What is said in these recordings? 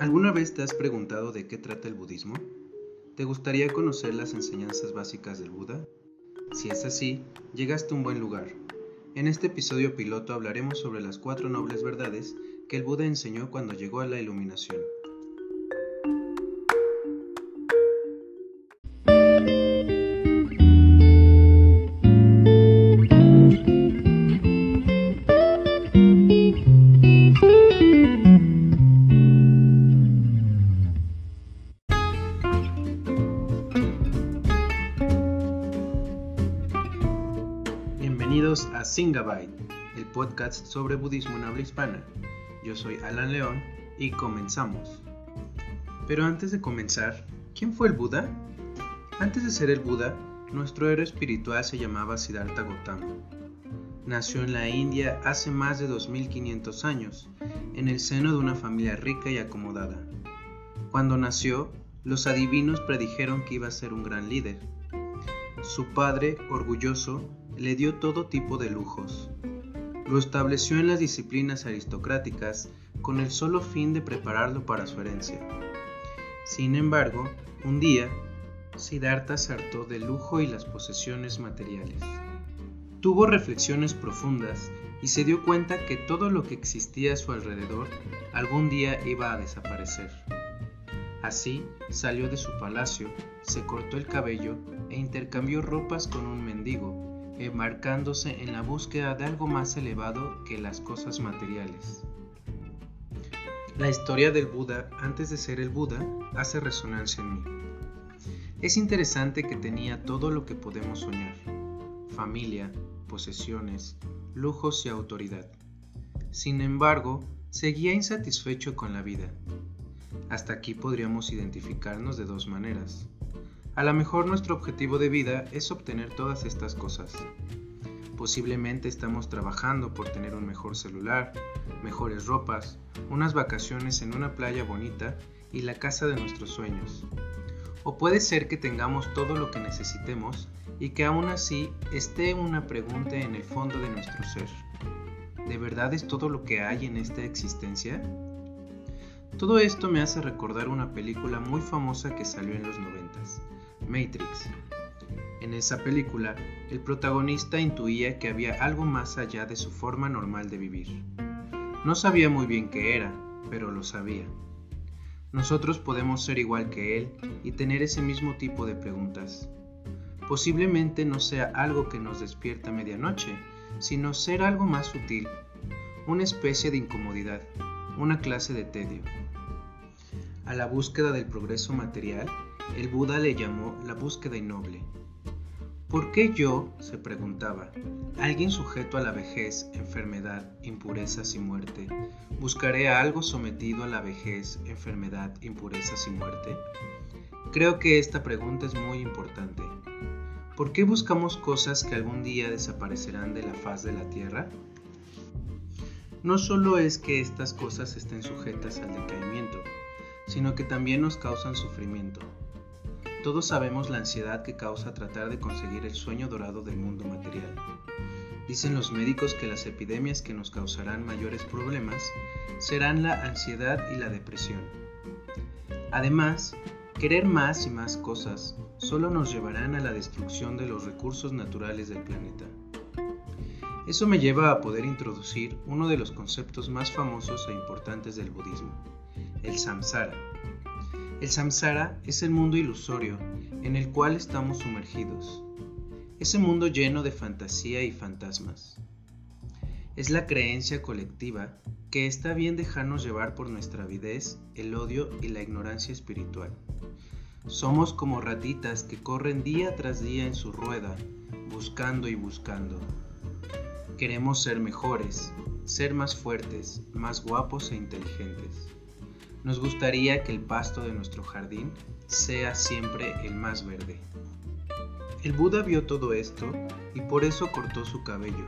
¿Alguna vez te has preguntado de qué trata el budismo? ¿Te gustaría conocer las enseñanzas básicas del Buda? Si es así, llegaste a un buen lugar. En este episodio piloto hablaremos sobre las cuatro nobles verdades que el Buda enseñó cuando llegó a la iluminación. Singabyte, el podcast sobre budismo en habla hispana. Yo soy Alan León y comenzamos. Pero antes de comenzar, ¿quién fue el Buda? Antes de ser el Buda, nuestro héroe espiritual se llamaba Siddhartha Gautama. Nació en la India hace más de 2500 años, en el seno de una familia rica y acomodada. Cuando nació, los adivinos predijeron que iba a ser un gran líder. Su padre, orgulloso, le dio todo tipo de lujos. Lo estableció en las disciplinas aristocráticas con el solo fin de prepararlo para su herencia. Sin embargo, un día, Siddhartha se hartó del lujo y las posesiones materiales. Tuvo reflexiones profundas y se dio cuenta que todo lo que existía a su alrededor algún día iba a desaparecer. Así salió de su palacio, se cortó el cabello e intercambió ropas con un mendigo marcándose en la búsqueda de algo más elevado que las cosas materiales. La historia del Buda antes de ser el Buda hace resonancia en mí. Es interesante que tenía todo lo que podemos soñar, familia, posesiones, lujos y autoridad. Sin embargo, seguía insatisfecho con la vida. Hasta aquí podríamos identificarnos de dos maneras. A lo mejor nuestro objetivo de vida es obtener todas estas cosas. Posiblemente estamos trabajando por tener un mejor celular, mejores ropas, unas vacaciones en una playa bonita y la casa de nuestros sueños. O puede ser que tengamos todo lo que necesitemos y que aún así esté una pregunta en el fondo de nuestro ser. ¿De verdad es todo lo que hay en esta existencia? Todo esto me hace recordar una película muy famosa que salió en los noventas, Matrix. En esa película, el protagonista intuía que había algo más allá de su forma normal de vivir. No sabía muy bien qué era, pero lo sabía. Nosotros podemos ser igual que él y tener ese mismo tipo de preguntas. Posiblemente no sea algo que nos despierta a medianoche, sino ser algo más sutil, una especie de incomodidad, una clase de tedio. A la búsqueda del progreso material el Buda le llamó la búsqueda innoble. ¿Por qué yo, se preguntaba, alguien sujeto a la vejez, enfermedad, impurezas y muerte, buscaré a algo sometido a la vejez, enfermedad, impurezas y muerte? Creo que esta pregunta es muy importante. ¿Por qué buscamos cosas que algún día desaparecerán de la faz de la tierra? No solo es que estas cosas estén sujetas al decaimiento, sino que también nos causan sufrimiento, todos sabemos la ansiedad que causa tratar de conseguir el sueño dorado del mundo material. Dicen los médicos que las epidemias que nos causarán mayores problemas serán la ansiedad y la depresión. Además, querer más y más cosas solo nos llevarán a la destrucción de los recursos naturales del planeta. Eso me lleva a poder introducir uno de los conceptos más famosos e importantes del budismo, el samsara el samsara es el mundo ilusorio en el cual estamos sumergidos, ese mundo lleno de fantasía y fantasmas. Es la creencia colectiva que está bien dejarnos llevar por nuestra avidez, el odio y la ignorancia espiritual. Somos como ratitas que corren día tras día en su rueda, buscando y buscando. Queremos ser mejores, ser más fuertes, más guapos e inteligentes. Nos gustaría que el pasto de nuestro jardín sea siempre el más verde. El Buda vio todo esto y por eso cortó su cabello,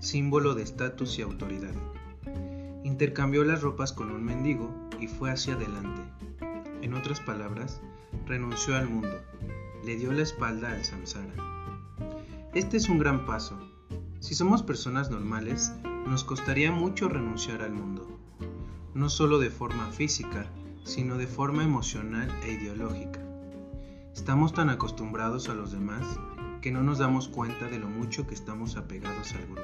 símbolo de estatus y autoridad. Intercambió las ropas con un mendigo y fue hacia adelante. En otras palabras, renunció al mundo, le dio la espalda al samsara. Este es un gran paso. Si somos personas normales, nos costaría mucho renunciar al mundo no solo de forma física, sino de forma emocional e ideológica. Estamos tan acostumbrados a los demás que no nos damos cuenta de lo mucho que estamos apegados al grupo.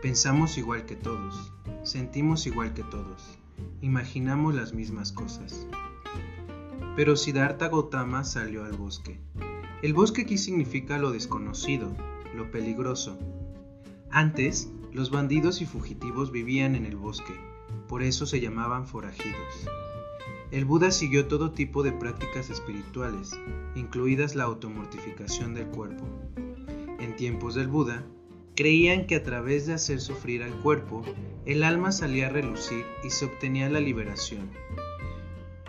Pensamos igual que todos, sentimos igual que todos, imaginamos las mismas cosas. Pero Siddhartha Gautama salió al bosque. El bosque aquí significa lo desconocido, lo peligroso. Antes, los bandidos y fugitivos vivían en el bosque, por eso se llamaban forajidos. El Buda siguió todo tipo de prácticas espirituales, incluidas la automortificación del cuerpo. En tiempos del Buda, creían que a través de hacer sufrir al cuerpo, el alma salía a relucir y se obtenía la liberación.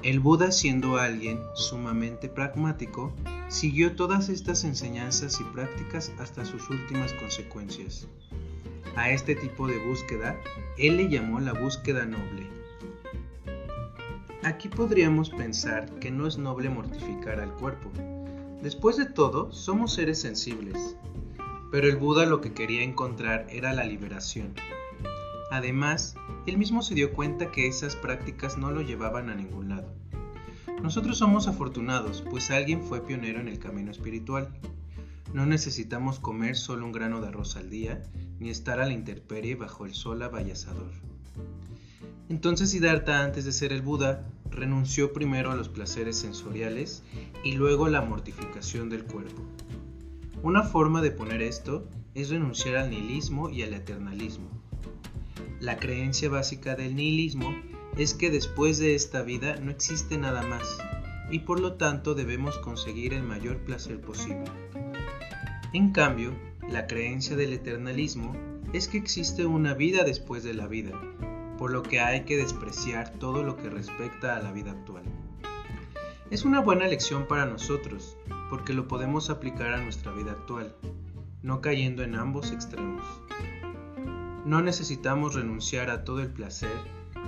El Buda, siendo alguien sumamente pragmático, siguió todas estas enseñanzas y prácticas hasta sus últimas consecuencias. A este tipo de búsqueda, él le llamó la búsqueda noble. Aquí podríamos pensar que no es noble mortificar al cuerpo. Después de todo, somos seres sensibles. Pero el Buda lo que quería encontrar era la liberación. Además, él mismo se dio cuenta que esas prácticas no lo llevaban a ningún lado. Nosotros somos afortunados, pues alguien fue pionero en el camino espiritual. No necesitamos comer solo un grano de arroz al día, ni estar a la intemperie bajo el sol avallasador. Entonces Siddhartha, antes de ser el Buda, renunció primero a los placeres sensoriales y luego a la mortificación del cuerpo. Una forma de poner esto es renunciar al nihilismo y al eternalismo. La creencia básica del nihilismo es que después de esta vida no existe nada más y por lo tanto debemos conseguir el mayor placer posible. En cambio, la creencia del eternalismo es que existe una vida después de la vida por lo que hay que despreciar todo lo que respecta a la vida actual. Es una buena lección para nosotros, porque lo podemos aplicar a nuestra vida actual, no cayendo en ambos extremos. No necesitamos renunciar a todo el placer,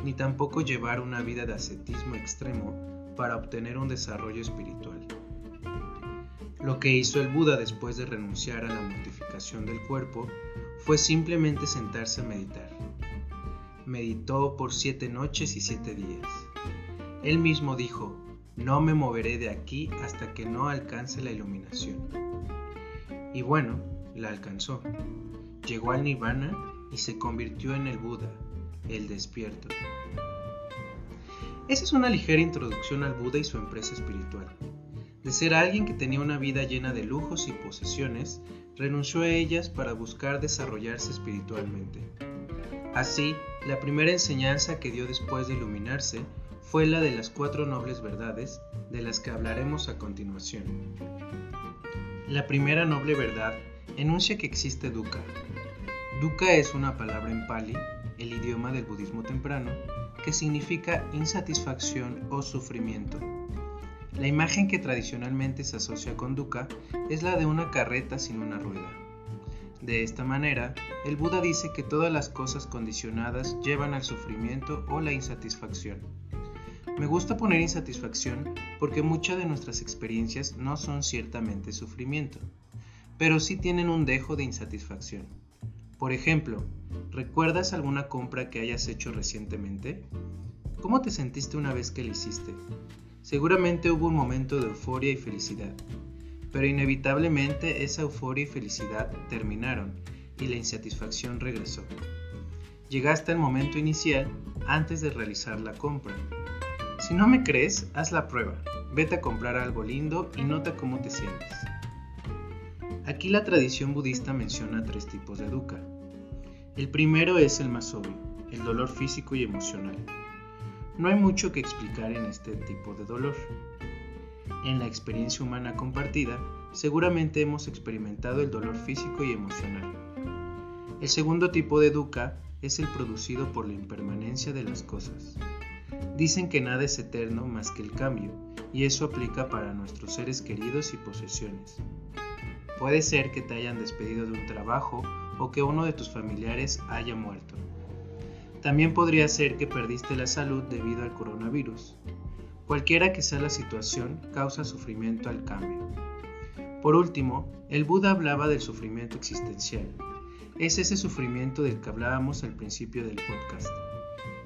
ni tampoco llevar una vida de ascetismo extremo para obtener un desarrollo espiritual. Lo que hizo el Buda después de renunciar a la mortificación del cuerpo fue simplemente sentarse a meditar meditó por siete noches y siete días. Él mismo dijo, no me moveré de aquí hasta que no alcance la iluminación. Y bueno, la alcanzó. Llegó al nirvana y se convirtió en el Buda, el despierto. Esa es una ligera introducción al Buda y su empresa espiritual. De ser alguien que tenía una vida llena de lujos y posesiones, renunció a ellas para buscar desarrollarse espiritualmente. Así, la primera enseñanza que dio después de iluminarse fue la de las cuatro nobles verdades, de las que hablaremos a continuación. La primera noble verdad enuncia que existe dukkha. Dukkha es una palabra en pali, el idioma del budismo temprano, que significa insatisfacción o sufrimiento. La imagen que tradicionalmente se asocia con dukkha es la de una carreta sin una rueda. De esta manera, el Buda dice que todas las cosas condicionadas llevan al sufrimiento o la insatisfacción. Me gusta poner insatisfacción porque muchas de nuestras experiencias no son ciertamente sufrimiento, pero sí tienen un dejo de insatisfacción. Por ejemplo, ¿recuerdas alguna compra que hayas hecho recientemente? ¿Cómo te sentiste una vez que la hiciste? Seguramente hubo un momento de euforia y felicidad, pero inevitablemente esa euforia y felicidad terminaron y la insatisfacción regresó. Llegaste al momento inicial antes de realizar la compra. Si no me crees, haz la prueba. Vete a comprar algo lindo y nota cómo te sientes. Aquí la tradición budista menciona tres tipos de dukkha. El primero es el más obvio, el dolor físico y emocional. No hay mucho que explicar en este tipo de dolor. En la experiencia humana compartida, seguramente hemos experimentado el dolor físico y emocional. El segundo tipo de dukkha es el producido por la impermanencia de las cosas. Dicen que nada es eterno más que el cambio, y eso aplica para nuestros seres queridos y posesiones. Puede ser que te hayan despedido de un trabajo o que uno de tus familiares haya muerto. También podría ser que perdiste la salud debido al coronavirus. Cualquiera que sea la situación, causa sufrimiento al cambio. Por último, el Buda hablaba del sufrimiento existencial. Es ese sufrimiento del que hablábamos al principio del podcast.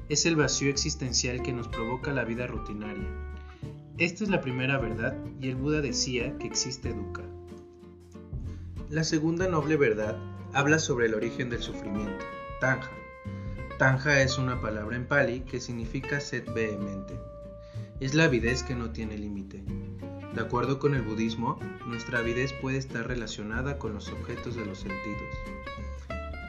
es el vacío existencial que nos provoca la vida rutinaria. Esta es la primera verdad y el Buda decía que existe dukkha. La segunda noble verdad habla sobre el origen del sufrimiento, tanja. Tanja es una palabra en pali que significa sed vehemente. Es la avidez que no tiene límite. De acuerdo con el budismo, nuestra avidez puede estar relacionada con los objetos de los sentidos.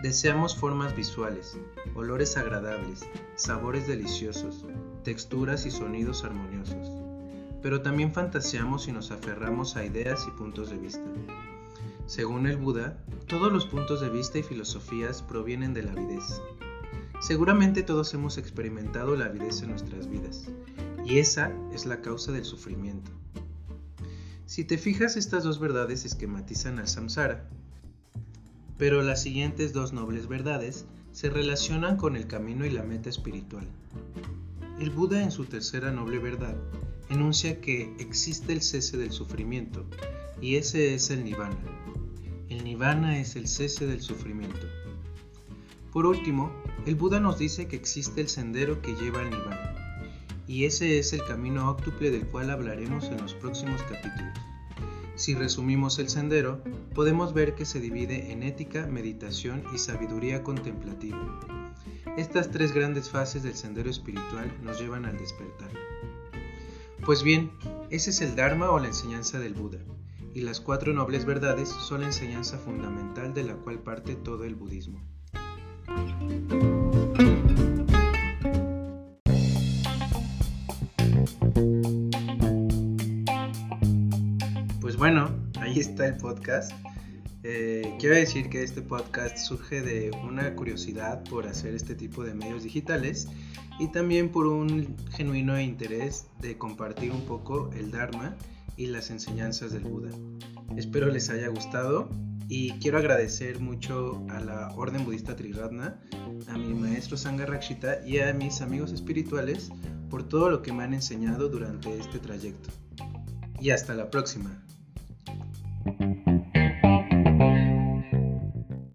Deseamos formas visuales, olores agradables, sabores deliciosos, texturas y sonidos armoniosos, pero también fantaseamos y nos aferramos a ideas y puntos de vista. Según el Buda, todos los puntos de vista y filosofías provienen de la avidez. Seguramente todos hemos experimentado la avidez en nuestras vidas, y esa es la causa del sufrimiento. Si te fijas, estas dos verdades esquematizan al samsara, pero las siguientes dos nobles verdades se relacionan con el camino y la meta espiritual. El Buda en su tercera noble verdad enuncia que existe el cese del sufrimiento y ese es el nirvana. El nirvana es el cese del sufrimiento. Por último, el Buda nos dice que existe el sendero que lleva al nirvana y ese es el camino óctuple del cual hablaremos en los próximos capítulos. Si resumimos el sendero, podemos ver que se divide en ética, meditación y sabiduría contemplativa. Estas tres grandes fases del sendero espiritual nos llevan al despertar. Pues bien, ese es el Dharma o la enseñanza del Buda, y las cuatro nobles verdades son la enseñanza fundamental de la cual parte todo el budismo. Bueno, ahí está el podcast. Eh, quiero decir que este podcast surge de una curiosidad por hacer este tipo de medios digitales y también por un genuino interés de compartir un poco el Dharma y las enseñanzas del Buda. Espero les haya gustado y quiero agradecer mucho a la Orden Budista Triratna, a mi maestro Sangha Rakshita y a mis amigos espirituales por todo lo que me han enseñado durante este trayecto. Y hasta la próxima.